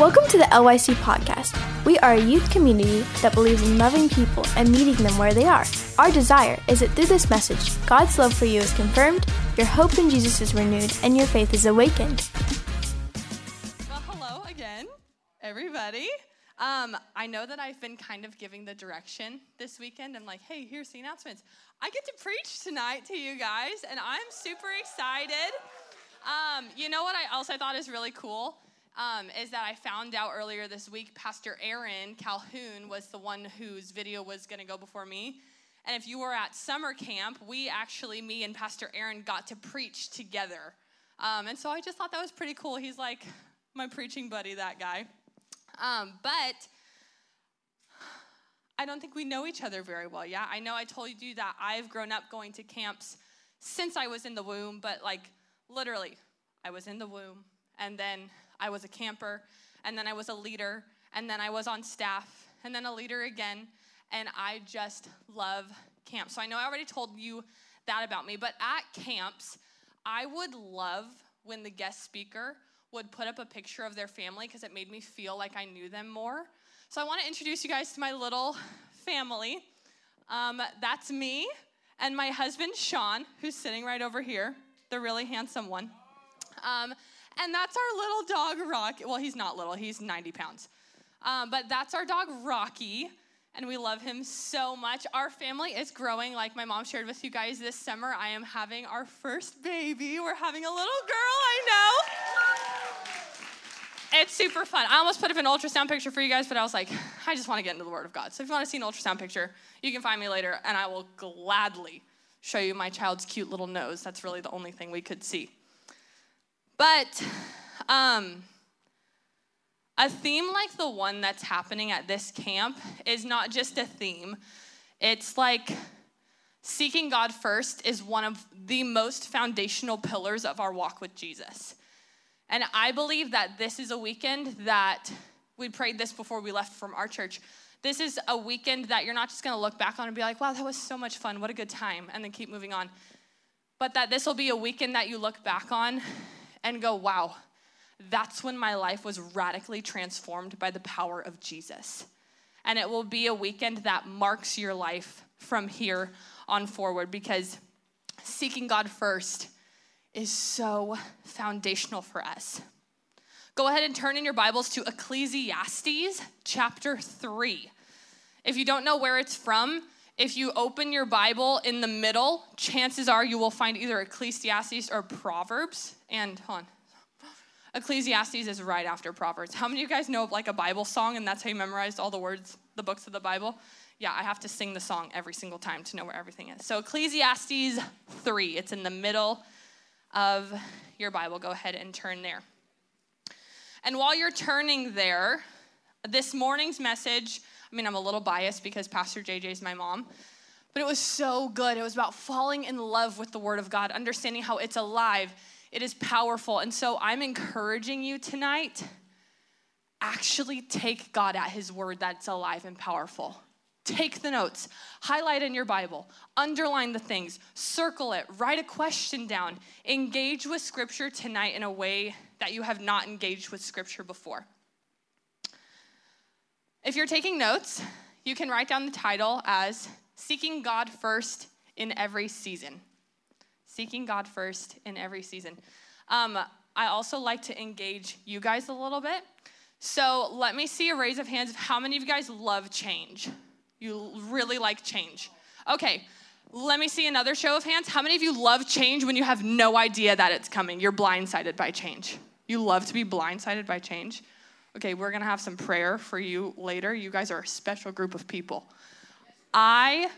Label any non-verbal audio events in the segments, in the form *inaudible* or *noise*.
Welcome to the LYC podcast. We are a youth community that believes in loving people and meeting them where they are. Our desire is that through this message, God's love for you is confirmed, your hope in Jesus is renewed, and your faith is awakened. Well, hello again, everybody. Um, I know that I've been kind of giving the direction this weekend. I'm like, hey, here's the announcements. I get to preach tonight to you guys, and I'm super excited. Um, you know what I also thought is really cool? Um, is that I found out earlier this week Pastor Aaron Calhoun was the one whose video was going to go before me. And if you were at summer camp, we actually, me and Pastor Aaron, got to preach together. Um, and so I just thought that was pretty cool. He's like my preaching buddy, that guy. Um, but I don't think we know each other very well. Yeah, I know I told you that I've grown up going to camps since I was in the womb, but like literally, I was in the womb and then I was a camper, and then I was a leader, and then I was on staff, and then a leader again, and I just love camp. So I know I already told you that about me, but at camps, I would love when the guest speaker would put up a picture of their family because it made me feel like I knew them more. So I want to introduce you guys to my little family. Um, that's me and my husband, Sean, who's sitting right over here, the really handsome one. Um, and that's our little dog, Rocky. Well, he's not little, he's 90 pounds. Um, but that's our dog, Rocky, and we love him so much. Our family is growing, like my mom shared with you guys this summer. I am having our first baby. We're having a little girl, I know. It's super fun. I almost put up an ultrasound picture for you guys, but I was like, I just want to get into the Word of God. So if you want to see an ultrasound picture, you can find me later, and I will gladly show you my child's cute little nose. That's really the only thing we could see. But um, a theme like the one that's happening at this camp is not just a theme, it's like seeking God first is one of the most foundational pillars of our walk with Jesus. And I believe that this is a weekend that we prayed this before we left from our church. This is a weekend that you're not just gonna look back on and be like, wow, that was so much fun, what a good time, and then keep moving on. But that this will be a weekend that you look back on and go, wow, that's when my life was radically transformed by the power of Jesus. And it will be a weekend that marks your life from here on forward because seeking God first is so foundational for us. Go ahead and turn in your Bibles to Ecclesiastes chapter 3. If you don't know where it's from, if you open your Bible in the middle, chances are you will find either Ecclesiastes or Proverbs. And hold on. Ecclesiastes is right after Proverbs. How many of you guys know like a Bible song and that's how you memorized all the words, the books of the Bible? Yeah, I have to sing the song every single time to know where everything is. So Ecclesiastes 3, it's in the middle of your Bible. Go ahead and turn there. And while you're turning there, this morning's message I mean, I'm a little biased because Pastor JJ is my mom, but it was so good. It was about falling in love with the Word of God, understanding how it's alive, it is powerful. And so I'm encouraging you tonight actually take God at His Word that's alive and powerful. Take the notes, highlight in your Bible, underline the things, circle it, write a question down. Engage with Scripture tonight in a way that you have not engaged with Scripture before. If you're taking notes, you can write down the title as Seeking God First in Every Season. Seeking God First in Every Season. Um, I also like to engage you guys a little bit. So let me see a raise of hands of how many of you guys love change. You really like change. Okay, let me see another show of hands. How many of you love change when you have no idea that it's coming? You're blindsided by change. You love to be blindsided by change. Okay, we're gonna have some prayer for you later. You guys are a special group of people. I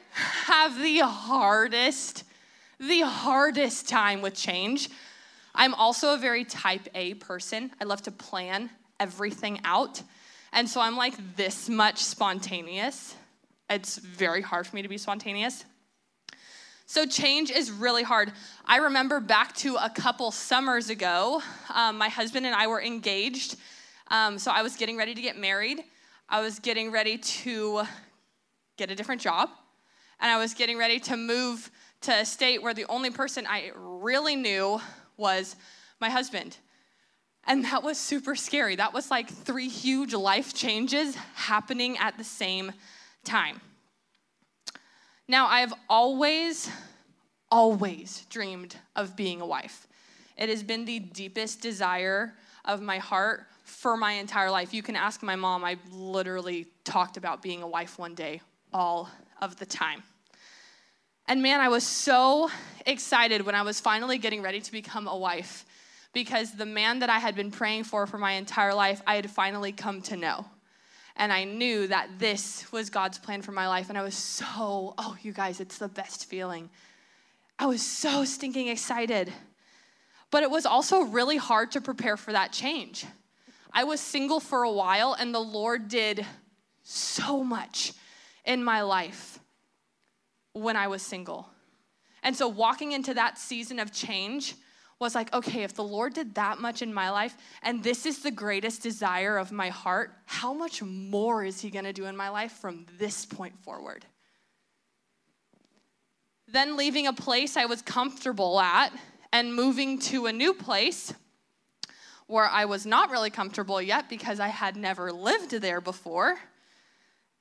have the hardest, the hardest time with change. I'm also a very type A person. I love to plan everything out. And so I'm like this much spontaneous. It's very hard for me to be spontaneous. So change is really hard. I remember back to a couple summers ago, um, my husband and I were engaged um, so I was getting ready to get married. I was getting ready to get a different job. And I was getting ready to move to a state where the only person I really knew was my husband. And that was super scary. That was like three huge life changes happening at the same time. Now, I've always, always dreamed of being a wife. It has been the deepest desire of my heart for my entire life. You can ask my mom, I literally talked about being a wife one day all of the time. And man, I was so excited when I was finally getting ready to become a wife because the man that I had been praying for for my entire life, I had finally come to know. And I knew that this was God's plan for my life. And I was so, oh, you guys, it's the best feeling. I was so stinking excited. But it was also really hard to prepare for that change. I was single for a while, and the Lord did so much in my life when I was single. And so, walking into that season of change was like, okay, if the Lord did that much in my life, and this is the greatest desire of my heart, how much more is He gonna do in my life from this point forward? Then, leaving a place I was comfortable at and moving to a new place where I was not really comfortable yet because I had never lived there before.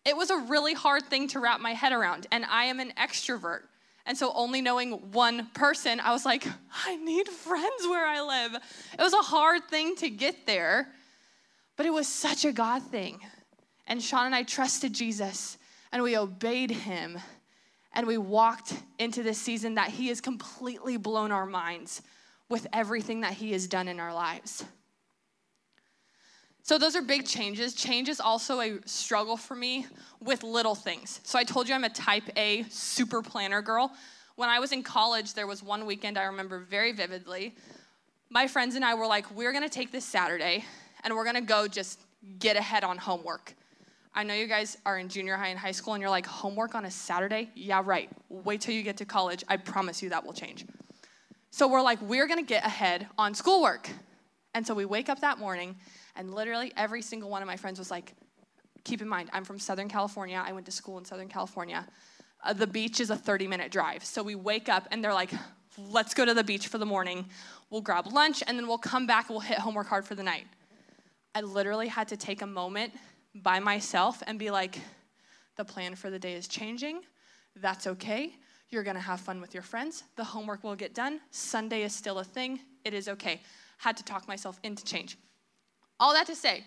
It was a really hard thing to wrap my head around, and I am an extrovert. And so, only knowing one person, I was like, *laughs* I need friends where I live. It was a hard thing to get there, but it was such a God thing. And Sean and I trusted Jesus and we obeyed him and we walked into this season that he has completely blown our minds with everything that he has done in our lives. So, those are big changes. Change is also a struggle for me with little things. So, I told you I'm a type A super planner girl. When I was in college, there was one weekend I remember very vividly. My friends and I were like, we're gonna take this Saturday and we're gonna go just get ahead on homework. I know you guys are in junior high and high school and you're like, homework on a Saturday? Yeah, right. Wait till you get to college. I promise you that will change. So we're like, we're gonna get ahead on schoolwork. And so we wake up that morning and literally every single one of my friends was like, keep in mind, I'm from Southern California. I went to school in Southern California. Uh, the beach is a 30 minute drive. So we wake up and they're like, let's go to the beach for the morning. We'll grab lunch and then we'll come back and we'll hit homework hard for the night. I literally had to take a moment by myself and be like, the plan for the day is changing. That's okay. You're gonna have fun with your friends. The homework will get done. Sunday is still a thing. It is okay. Had to talk myself into change. All that to say,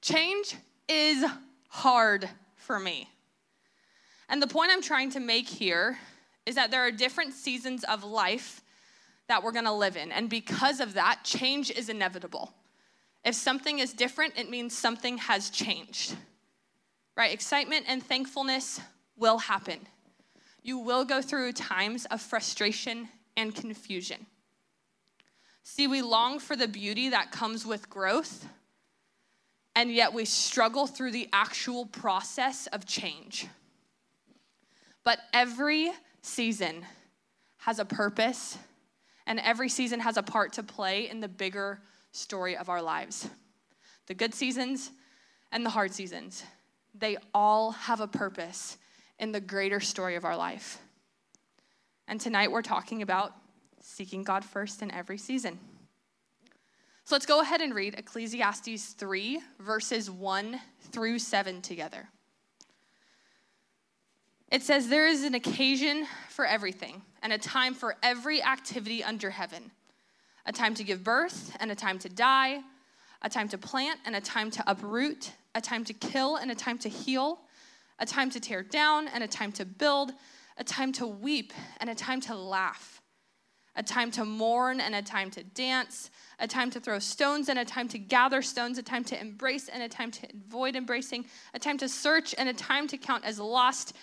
change is hard for me. And the point I'm trying to make here is that there are different seasons of life that we're gonna live in. And because of that, change is inevitable. If something is different, it means something has changed. Right? Excitement and thankfulness will happen. You will go through times of frustration and confusion. See, we long for the beauty that comes with growth, and yet we struggle through the actual process of change. But every season has a purpose, and every season has a part to play in the bigger story of our lives. The good seasons and the hard seasons, they all have a purpose in the greater story of our life. And tonight we're talking about seeking God first in every season. So let's go ahead and read Ecclesiastes 3, verses 1 through 7 together. It says, There is an occasion for everything, and a time for every activity under heaven a time to give birth, and a time to die, a time to plant, and a time to uproot, a time to kill, and a time to heal, a time to tear down, and a time to build, a time to weep, and a time to laugh a time to mourn and a time to dance, a time to throw stones and a time to gather stones, a time to embrace and a time to avoid embracing, a time to search and a time to count as lost,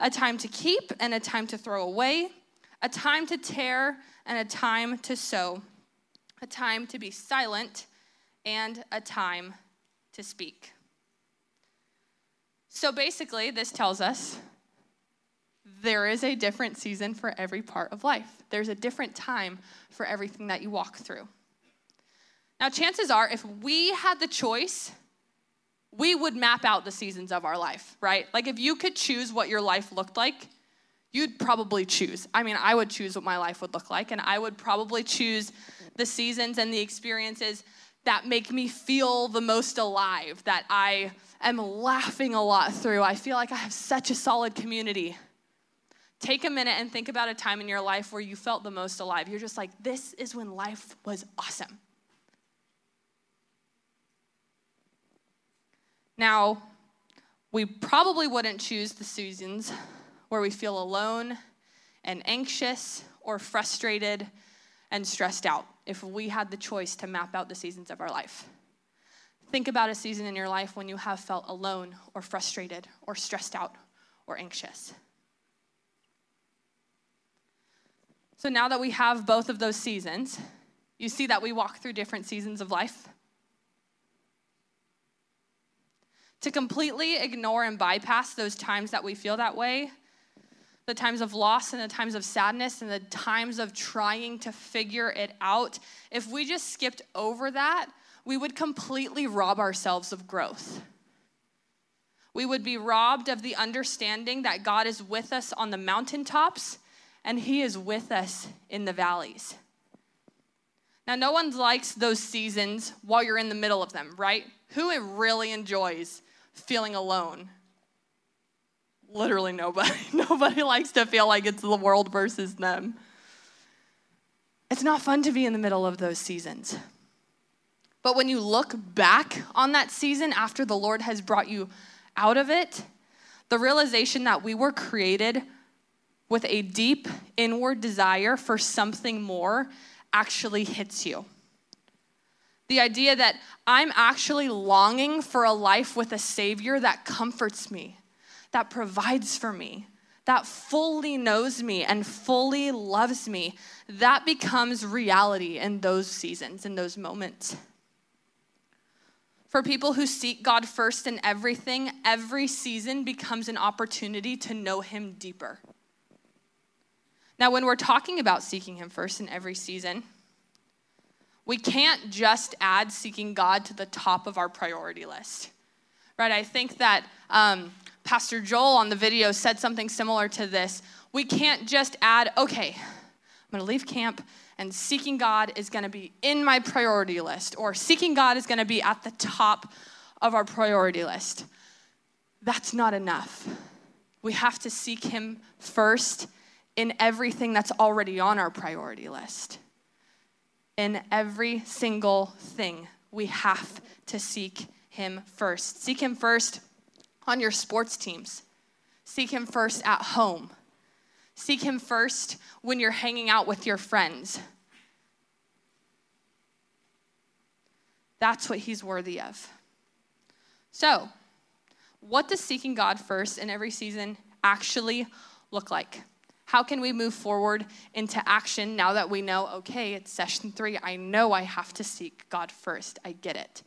a time to keep and a time to throw away, a time to tear and a time to sow, a time to be silent and a time to speak. So basically, this tells us there is a different season for every part of life. There's a different time for everything that you walk through. Now, chances are, if we had the choice, we would map out the seasons of our life, right? Like, if you could choose what your life looked like, you'd probably choose. I mean, I would choose what my life would look like, and I would probably choose the seasons and the experiences that make me feel the most alive, that I am laughing a lot through. I feel like I have such a solid community. Take a minute and think about a time in your life where you felt the most alive. You're just like, this is when life was awesome. Now, we probably wouldn't choose the seasons where we feel alone and anxious or frustrated and stressed out if we had the choice to map out the seasons of our life. Think about a season in your life when you have felt alone or frustrated or stressed out or anxious. So now that we have both of those seasons, you see that we walk through different seasons of life. To completely ignore and bypass those times that we feel that way the times of loss and the times of sadness and the times of trying to figure it out, if we just skipped over that, we would completely rob ourselves of growth. We would be robbed of the understanding that God is with us on the mountaintops and He is with us in the valleys. Now, no one likes those seasons while you're in the middle of them, right? Who really enjoys feeling alone literally nobody. *laughs* Nobody likes to feel like it's the world versus them. It's not fun to be in the middle of those seasons. But when you look back on that season after the Lord has brought you out of it, the realization that we were created with a deep inward desire for something more actually hits you. The idea that I'm actually longing for a life with a Savior that comforts me, that provides for me, that fully knows me and fully loves me, that becomes reality in those seasons, in those moments. For people who seek God first in everything, every season becomes an opportunity to know Him deeper. Now, when we're talking about seeking Him first in every season, we can't just add seeking God to the top of our priority list, right? I think that um, Pastor Joel on the video said something similar to this. We can't just add, okay, I'm gonna leave camp and seeking God is gonna be in my priority list, or seeking God is gonna be at the top of our priority list. That's not enough. We have to seek Him first in everything that's already on our priority list. In every single thing, we have to seek Him first. Seek Him first on your sports teams. Seek Him first at home. Seek Him first when you're hanging out with your friends. That's what He's worthy of. So, what does seeking God first in every season actually look like? How can we move forward into action now that we know, okay, it's session three. I know I have to seek God first. I get it.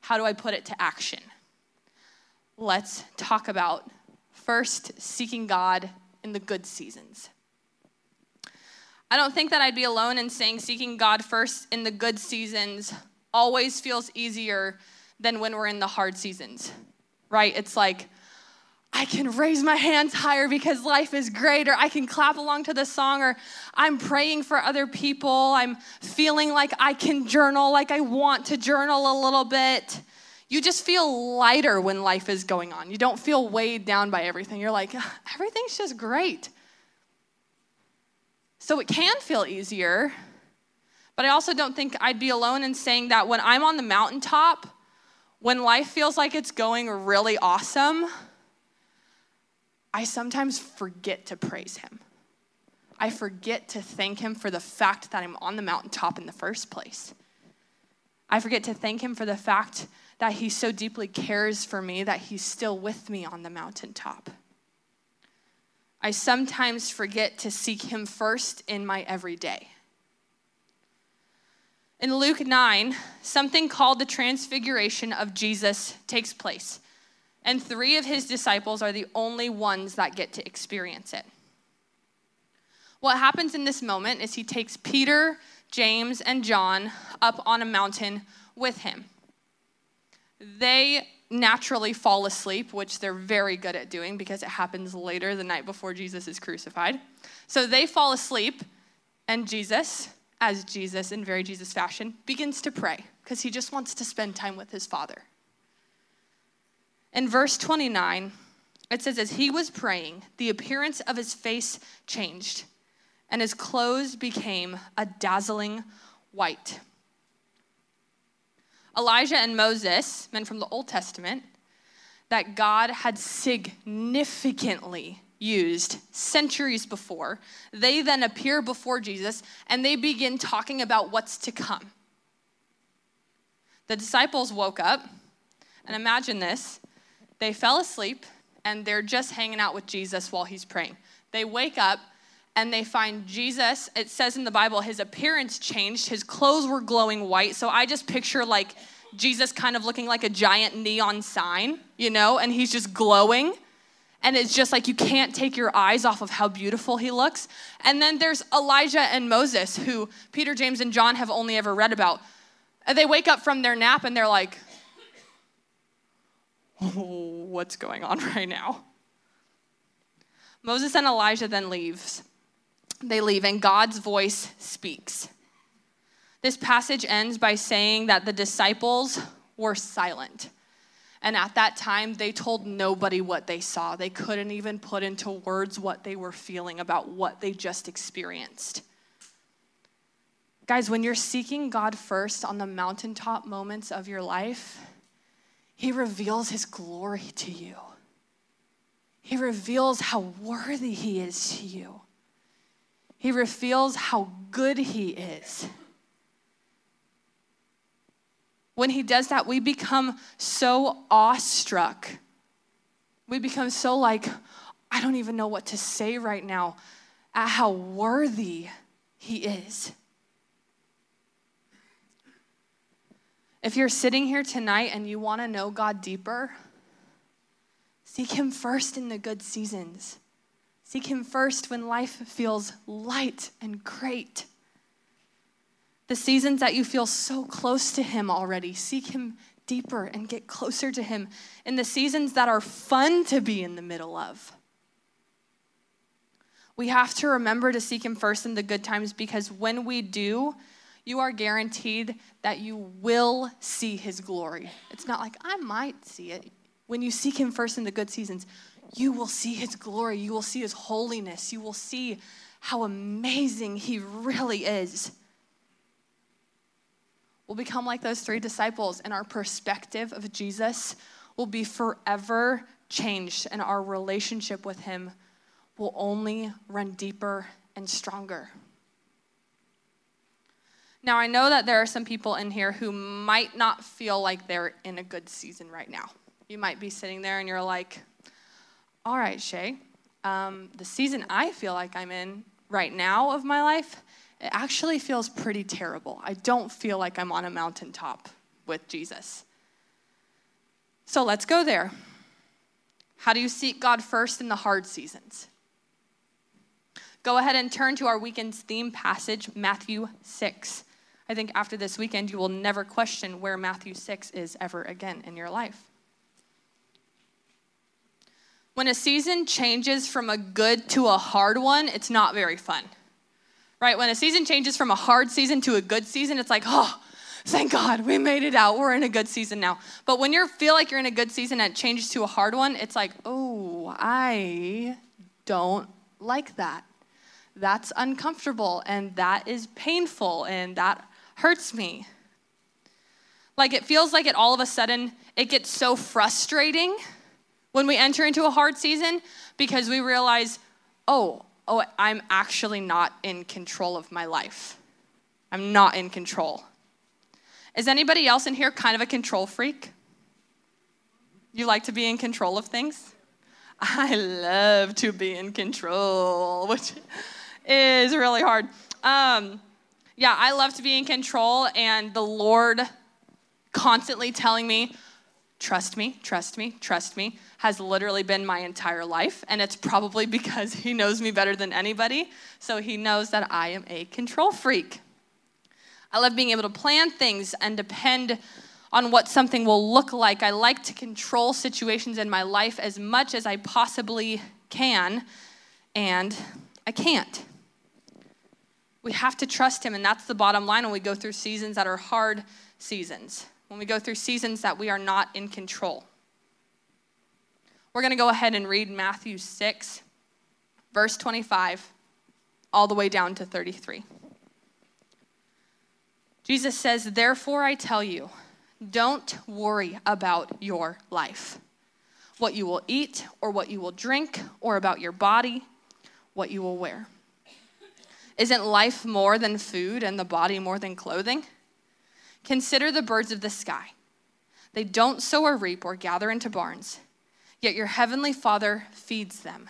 How do I put it to action? Let's talk about first seeking God in the good seasons. I don't think that I'd be alone in saying seeking God first in the good seasons always feels easier than when we're in the hard seasons, right? It's like, I can raise my hands higher because life is great, or I can clap along to the song, or I'm praying for other people. I'm feeling like I can journal, like I want to journal a little bit you just feel lighter when life is going on. You don't feel weighed down by everything. You're like, everything's just great. So it can feel easier, but I also don't think I'd be alone in saying that when I'm on the mountaintop, when life feels like it's going really awesome, I sometimes forget to praise Him. I forget to thank Him for the fact that I'm on the mountaintop in the first place. I forget to thank Him for the fact that He so deeply cares for me that He's still with me on the mountaintop. I sometimes forget to seek Him first in my everyday. In Luke 9, something called the transfiguration of Jesus takes place, and three of his disciples are the only ones that get to experience it. What happens in this moment is he takes Peter, James, and John up on a mountain with him they naturally fall asleep, which they're very good at doing because it happens later the night before Jesus is crucified. So they fall asleep, and Jesus, as Jesus in very Jesus fashion, begins to pray because he just wants to spend time with his father. In verse 29, it says, As he was praying, the appearance of his face changed, and his clothes became a dazzling white. Elijah and Moses, men from the Old Testament, that God had significantly used centuries before, they then appear before Jesus and they begin talking about what's to come. The disciples woke up, and imagine this they fell asleep and they're just hanging out with Jesus while he's praying. They wake up and they find Jesus. It says in the Bible, his appearance changed, his clothes were glowing white. So I just picture like Jesus kind of looking like a giant neon sign, you know, and he's just glowing. And it's just like you can't take your eyes off of how beautiful he looks. And then there's Elijah and Moses, who Peter, James, and John have only ever read about. And they wake up from their nap and they're like, what's going on right now? Moses and Elijah then leaves. They leave, and God's voice speaks. This passage ends by saying that the disciples were silent. And at that time, they told nobody what they saw. They couldn't even put into words what they were feeling about what they just experienced. Guys, when you're seeking God first on the mountaintop moments of your life, he reveals his glory to you. He reveals how worthy he is to you. He reveals how good he is. When he does that, we become so awestruck. We become so like, I don't even know what to say right now at how worthy he is. If you're sitting here tonight and you want to know God deeper, seek Him first in the good seasons. Seek Him first when life feels light and great. The seasons that you feel so close to Him already, seek Him deeper and get closer to Him in the seasons that are fun to be in the middle of. We have to remember to seek Him first in the good times because when we do, you are guaranteed that you will see his glory. It's not like I might see it. When you seek him first in the good seasons, you will see his glory. You will see his holiness. You will see how amazing he really is. We'll become like those three disciples, and our perspective of Jesus will be forever changed, and our relationship with him will only run deeper and stronger. Now, I know that there are some people in here who might not feel like they're in a good season right now. You might be sitting there and you're like, all right, Shay, um, the season I feel like I'm in right now of my life, it actually feels pretty terrible. I don't feel like I'm on a mountaintop with Jesus. So let's go there. How do you seek God first in the hard seasons? Go ahead and turn to our weekend's theme passage, Matthew 6. I think after this weekend, you will never question where Matthew 6 is ever again in your life. When a season changes from a good to a hard one, it's not very fun. Right? When a season changes from a hard season to a good season, it's like, oh, thank God, we made it out. We're in a good season now. But when you feel like you're in a good season and it changes to a hard one, it's like, oh, I don't like that. That's uncomfortable and that is painful and that hurts me. Like it feels like it all of a sudden it gets so frustrating when we enter into a hard season because we realize, oh, oh, I'm actually not in control of my life. I'm not in control. Is anybody else in here kind of a control freak? You like to be in control of things? I love to be in control, *laughs* which is really hard. Um, yeah, I love to be in control, and the Lord constantly telling me, trust me, trust me, trust me, has literally been my entire life. And it's probably because He knows me better than anybody. So He knows that I am a control freak. I love being able to plan things and depend on what something will look like. I like to control situations in my life as much as I possibly can, and I can't. We have to trust Him, and that's the bottom line when we go through seasons that are hard seasons, when we go through seasons that we are not in control. We're going to go ahead and read Matthew 6, verse 25, all the way down to 33. Jesus says, Therefore I tell you, don't worry about your life, what you will eat or what you will drink, or about your body, what you will wear. Isn't life more than food and the body more than clothing? Consider the birds of the sky. They don't sow or reap or gather into barns, yet your heavenly Father feeds them.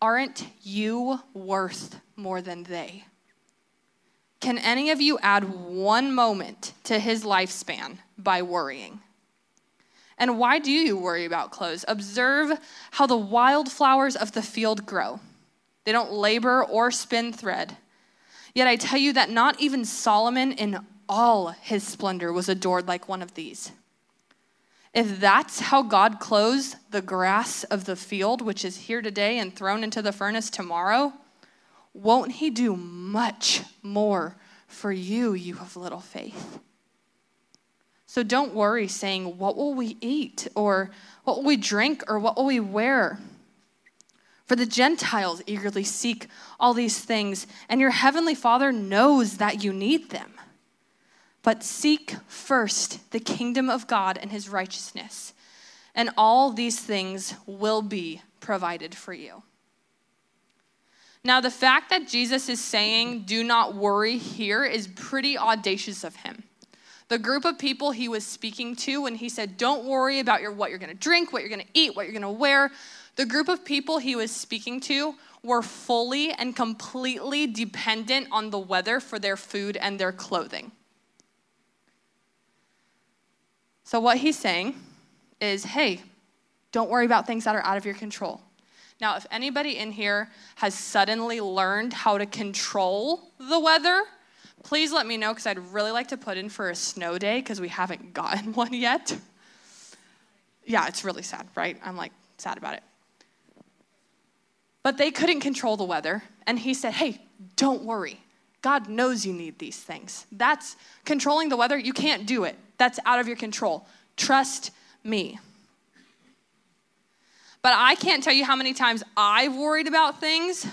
Aren't you worth more than they? Can any of you add one moment to his lifespan by worrying? And why do you worry about clothes? Observe how the wildflowers of the field grow. They don't labor or spin thread. Yet I tell you that not even Solomon in all his splendor was adored like one of these. If that's how God clothes the grass of the field, which is here today and thrown into the furnace tomorrow, won't he do much more for you, you of little faith? So don't worry saying, What will we eat? Or what will we drink? Or what will we wear? For the Gentiles eagerly seek all these things, and your heavenly Father knows that you need them. But seek first the kingdom of God and his righteousness, and all these things will be provided for you. Now, the fact that Jesus is saying, do not worry here, is pretty audacious of him. The group of people he was speaking to when he said, don't worry about your, what you're gonna drink, what you're gonna eat, what you're gonna wear, the group of people he was speaking to were fully and completely dependent on the weather for their food and their clothing. So, what he's saying is hey, don't worry about things that are out of your control. Now, if anybody in here has suddenly learned how to control the weather, please let me know because I'd really like to put in for a snow day because we haven't *laughs* gotten one yet. Yeah, it's really sad, right? I'm like sad about it. But they couldn't control the weather. And he said, Hey, don't worry. God knows you need these things. That's controlling the weather. You can't do it, that's out of your control. Trust me. But I can't tell you how many times I've worried about things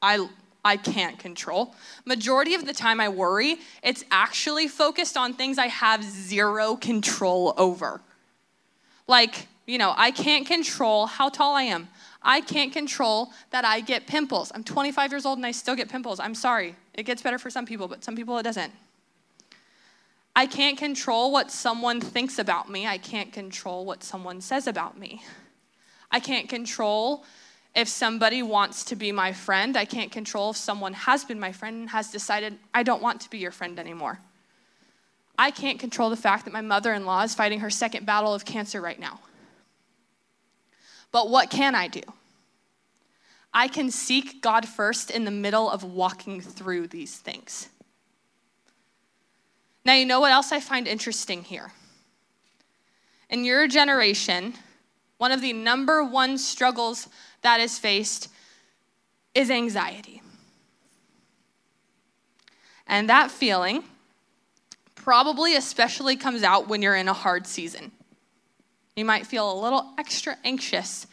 I, I can't control. Majority of the time I worry, it's actually focused on things I have zero control over. Like, you know, I can't control how tall I am. I can't control that I get pimples. I'm 25 years old and I still get pimples. I'm sorry. It gets better for some people, but some people it doesn't. I can't control what someone thinks about me. I can't control what someone says about me. I can't control if somebody wants to be my friend. I can't control if someone has been my friend and has decided, I don't want to be your friend anymore. I can't control the fact that my mother in law is fighting her second battle of cancer right now. But what can I do? I can seek God first in the middle of walking through these things. Now, you know what else I find interesting here? In your generation, one of the number one struggles that is faced is anxiety. And that feeling probably especially comes out when you're in a hard season. You might feel a little extra anxious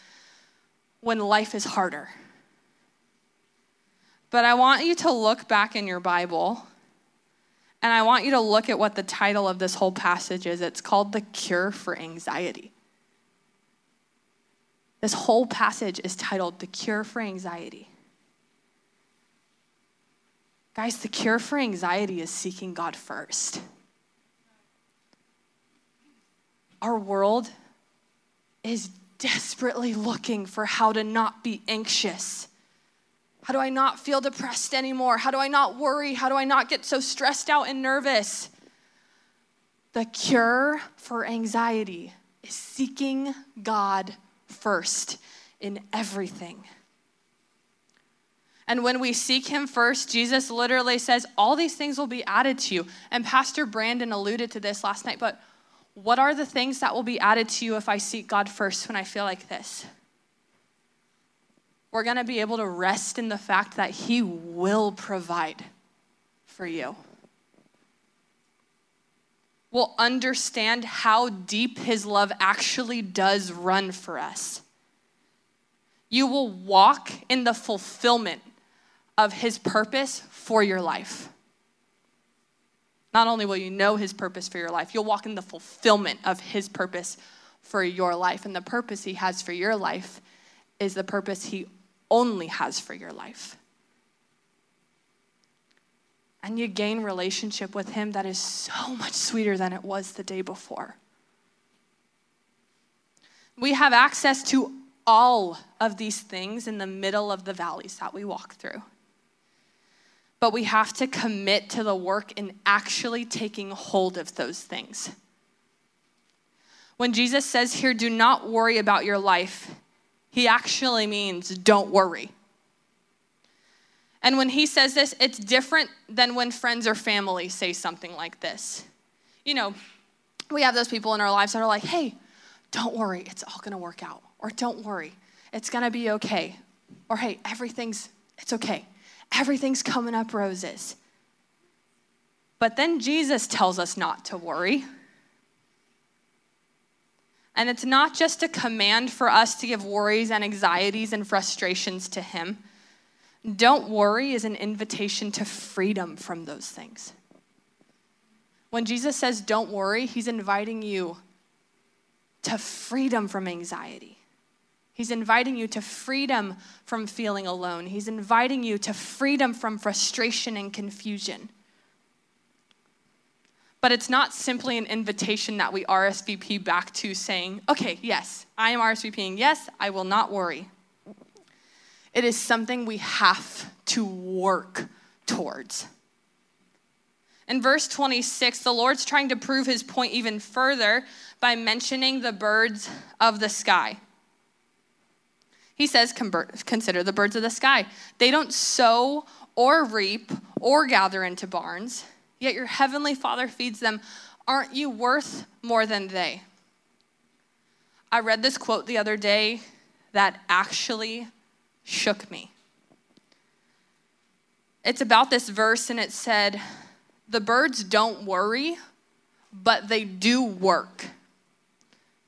when life is harder. But I want you to look back in your Bible and I want you to look at what the title of this whole passage is. It's called The Cure for Anxiety. This whole passage is titled The Cure for Anxiety. Guys, the cure for anxiety is seeking God first. Our world is desperately looking for how to not be anxious. How do I not feel depressed anymore? How do I not worry? How do I not get so stressed out and nervous? The cure for anxiety is seeking God first in everything. And when we seek him first, Jesus literally says, All these things will be added to you. And Pastor Brandon alluded to this last night, but what are the things that will be added to you if I seek God first when I feel like this? We're going to be able to rest in the fact that He will provide for you. We'll understand how deep his love actually does run for us. You will walk in the fulfillment of his purpose for your life. Not only will you know his purpose for your life, you'll walk in the fulfillment of his purpose for your life. And the purpose he has for your life is the purpose he only has for your life. And you gain relationship with him that is so much sweeter than it was the day before. We have access to all of these things in the middle of the valleys that we walk through. But we have to commit to the work in actually taking hold of those things. When Jesus says here, do not worry about your life, he actually means don't worry. And when he says this, it's different than when friends or family say something like this. You know, we have those people in our lives that are like, hey, don't worry, it's all gonna work out. Or don't worry, it's gonna be okay. Or hey, everything's, it's okay. Everything's coming up roses. But then Jesus tells us not to worry. And it's not just a command for us to give worries and anxieties and frustrations to Him. Don't worry is an invitation to freedom from those things. When Jesus says don't worry, He's inviting you to freedom from anxiety. He's inviting you to freedom from feeling alone. He's inviting you to freedom from frustration and confusion. But it's not simply an invitation that we RSVP back to saying, okay, yes, I am RSVPing. Yes, I will not worry. It is something we have to work towards. In verse 26, the Lord's trying to prove his point even further by mentioning the birds of the sky. He says, Consider the birds of the sky. They don't sow or reap or gather into barns, yet your heavenly Father feeds them. Aren't you worth more than they? I read this quote the other day that actually shook me. It's about this verse, and it said, The birds don't worry, but they do work.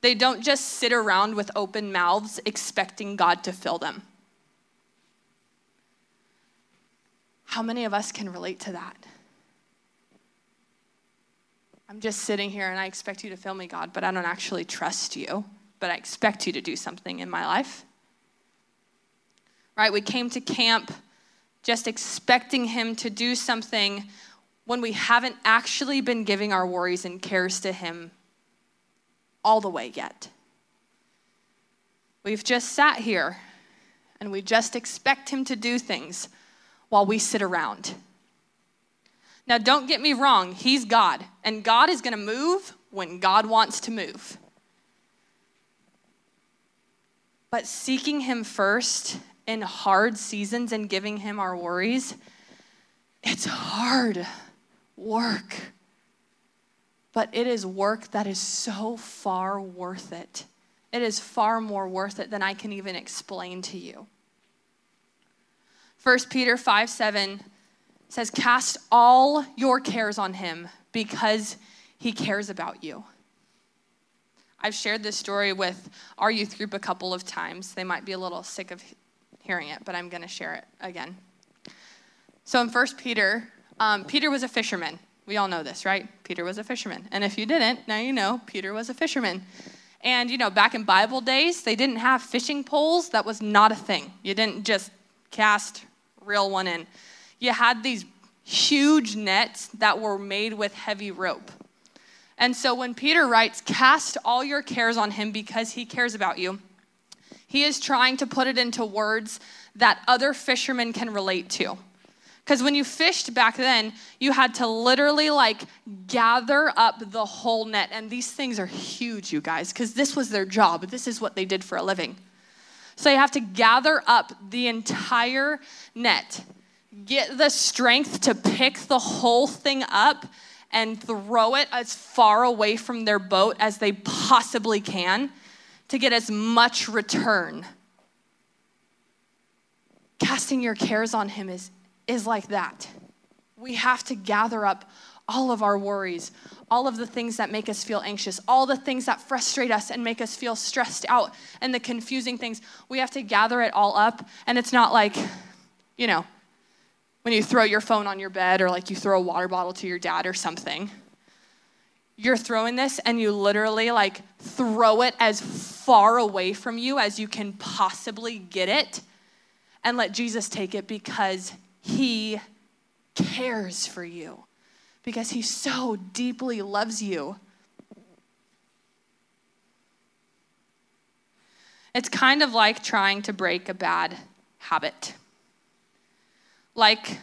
They don't just sit around with open mouths expecting God to fill them. How many of us can relate to that? I'm just sitting here and I expect you to fill me, God, but I don't actually trust you, but I expect you to do something in my life. Right? We came to camp just expecting Him to do something when we haven't actually been giving our worries and cares to Him all the way yet. We've just sat here and we just expect Him to do things while we sit around. Now, don't get me wrong, He's God, and God is going to move when God wants to move. But seeking Him first in hard seasons and giving Him our worries, it's hard work but it is work that is so far worth it. It is far more worth it than I can even explain to you. 1 Peter 5 7 says, Cast all your cares on him because he cares about you. I've shared this story with our youth group a couple of times. They might be a little sick of hearing it, but I'm going to share it again. So in 1 Peter, um, Peter was a fisherman. We all know this, right? Peter was a fisherman. And if you didn't, now you know Peter was a fisherman. And you know, back in Bible days, they didn't have fishing poles. That was not a thing. You didn't just cast, reel one in. You had these huge nets that were made with heavy rope. And so when Peter writes, Cast all your cares on him because he cares about you, he is trying to put it into words that other fishermen can relate to. Because when you fished back then, you had to literally like gather up the whole net. And these things are huge, you guys, because this was their job. This is what they did for a living. So you have to gather up the entire net, get the strength to pick the whole thing up and throw it as far away from their boat as they possibly can to get as much return. Casting your cares on Him is is like that. We have to gather up all of our worries, all of the things that make us feel anxious, all the things that frustrate us and make us feel stressed out, and the confusing things. We have to gather it all up. And it's not like, you know, when you throw your phone on your bed or like you throw a water bottle to your dad or something. You're throwing this and you literally like throw it as far away from you as you can possibly get it and let Jesus take it because he cares for you, because he so deeply loves you. It's kind of like trying to break a bad habit like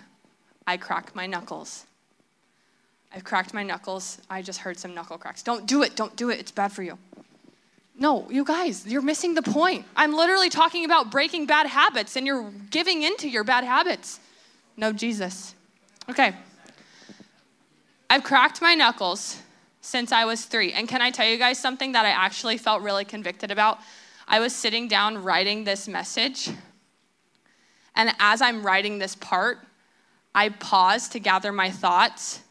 I crack my knuckles. I've cracked my knuckles. I just heard some knuckle cracks. Don't do it. Don't do it. It's bad for you. No, you guys, you're missing the point. I'm literally talking about breaking bad habits and you're giving into your bad habits. No, Jesus. Okay. I've cracked my knuckles since I was three. And can I tell you guys something that I actually felt really convicted about? I was sitting down writing this message and as I'm writing this part, I pause to gather my thoughts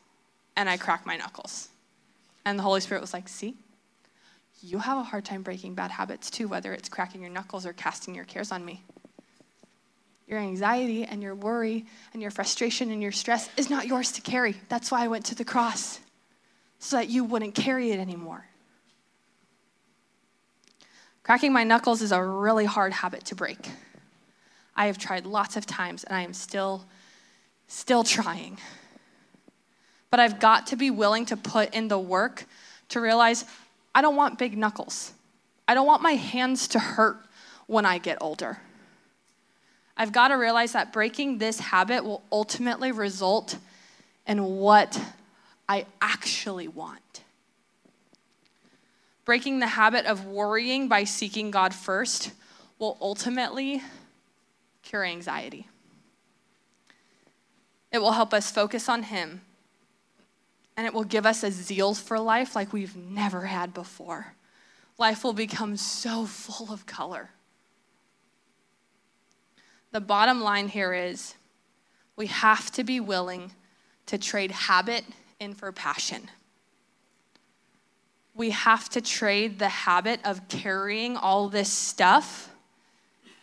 and I crack my knuckles. And the Holy Spirit was like, See, you have a hard time breaking bad habits too, whether it's cracking your knuckles or casting your cares on me. Your anxiety and your worry and your frustration and your stress is not yours to carry. That's why I went to the cross, so that you wouldn't carry it anymore. Cracking my knuckles is a really hard habit to break. I have tried lots of times and I am still, still trying. But I've got to be willing to put in the work to realize I don't want big knuckles. I don't want my hands to hurt when I get older. I've got to realize that breaking this habit will ultimately result in what I actually want. Breaking the habit of worrying by seeking God first will ultimately cure anxiety. It will help us focus on Him, and it will give us a zeal for life like we've never had before. Life will become so full of color. The bottom line here is we have to be willing to trade habit in for passion. We have to trade the habit of carrying all this stuff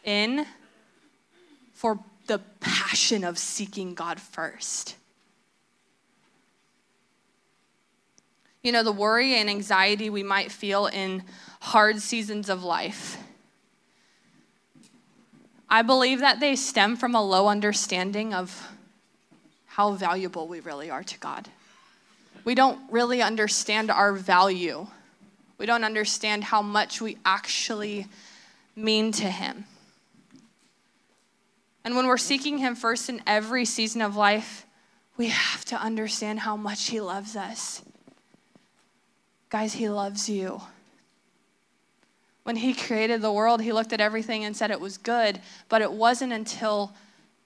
in for the passion of seeking God first. You know, the worry and anxiety we might feel in hard seasons of life. I believe that they stem from a low understanding of how valuable we really are to God. We don't really understand our value. We don't understand how much we actually mean to Him. And when we're seeking Him first in every season of life, we have to understand how much He loves us. Guys, He loves you. When He created the world, He looked at everything and said it was good, but it wasn't until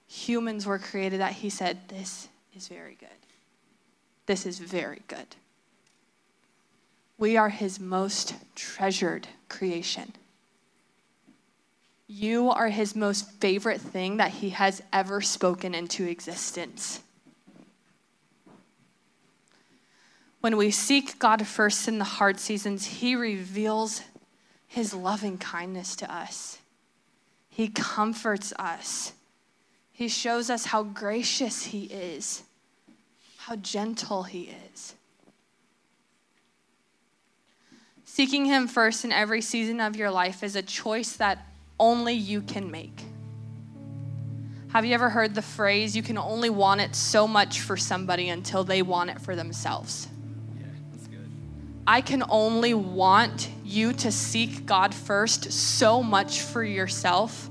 humans were created that He said, This is very good. This is very good. We are His most treasured creation. You are his most favorite thing that he has ever spoken into existence. When we seek God first in the hard seasons, he reveals his loving kindness to us. He comforts us. He shows us how gracious he is, how gentle he is. Seeking him first in every season of your life is a choice that only you can make. Have you ever heard the phrase, you can only want it so much for somebody until they want it for themselves? Yeah, that's good. I can only want you to seek God first so much for yourself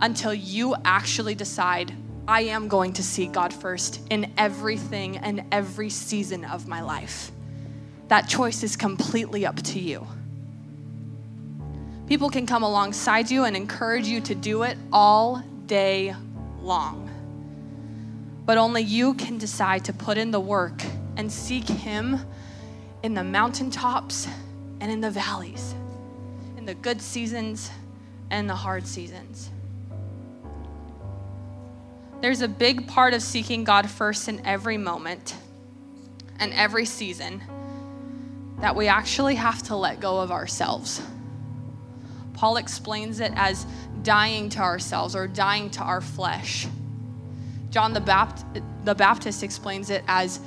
until you actually decide, I am going to seek God first in everything and every season of my life. That choice is completely up to you. People can come alongside you and encourage you to do it all day long. But only you can decide to put in the work and seek Him in the mountaintops and in the valleys, in the good seasons and the hard seasons. There's a big part of seeking God first in every moment and every season that we actually have to let go of ourselves. Paul explains it as dying to ourselves or dying to our flesh. John the, Bapt- the Baptist explains it as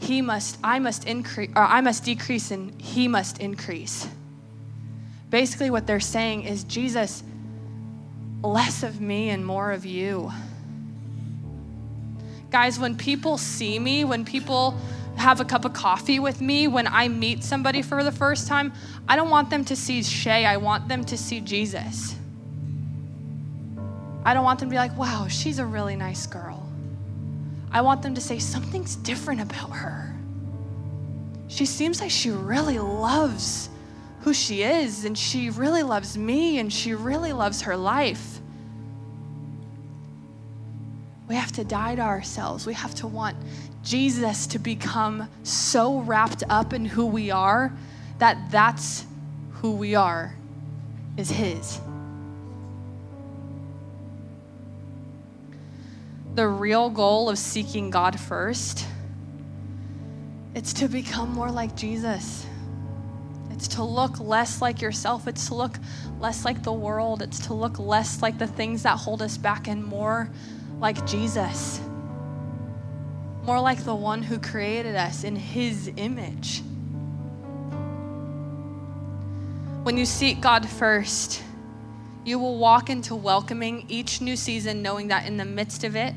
he must I must increase or I must decrease and he must increase. Basically what they're saying is Jesus less of me and more of you. Guys, when people see me, when people have a cup of coffee with me, when I meet somebody for the first time, I don't want them to see Shay, I want them to see Jesus. I don't want them to be like, wow, she's a really nice girl. I want them to say, something's different about her. She seems like she really loves who she is, and she really loves me, and she really loves her life. We have to die to ourselves. We have to want Jesus to become so wrapped up in who we are that that's who we are is His. The real goal of seeking God first it's to become more like Jesus. It's to look less like yourself. It's to look less like the world. It's to look less like the things that hold us back and more like Jesus. More like the one who created us in his image. When you seek God first, you will walk into welcoming each new season knowing that in the midst of it,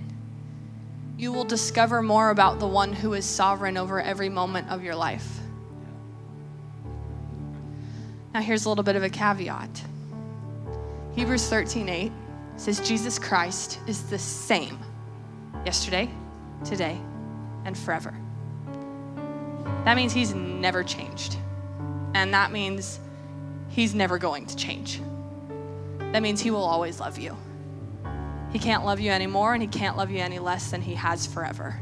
you will discover more about the one who is sovereign over every moment of your life. Now, here's a little bit of a caveat Hebrews 13 8 says, Jesus Christ is the same yesterday, today, and forever. That means he's never changed. And that means he's never going to change. That means he will always love you. He can't love you anymore, and He can't love you any less than He has forever.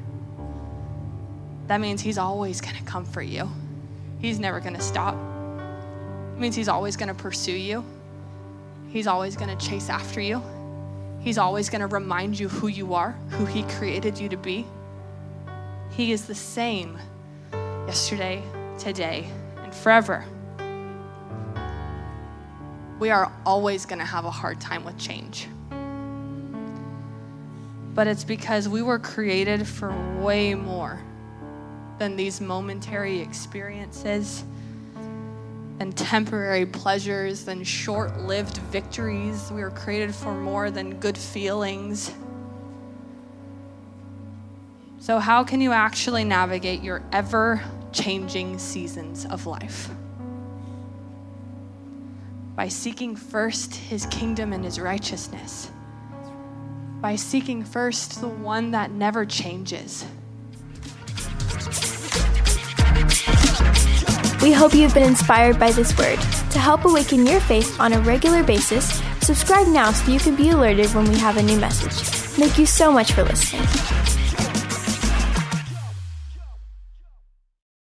That means He's always going to comfort you. He's never going to stop. It means He's always going to pursue you. He's always going to chase after you. He's always going to remind you who you are, who He created you to be. He is the same yesterday, today, and forever. We are always going to have a hard time with change but it's because we were created for way more than these momentary experiences and temporary pleasures than short lived victories. We were created for more than good feelings. So, how can you actually navigate your ever changing seasons of life? By seeking first his kingdom and his righteousness by seeking first the one that never changes. We hope you've been inspired by this word. To help awaken your faith on a regular basis, subscribe now so you can be alerted when we have a new message. Thank you so much for listening.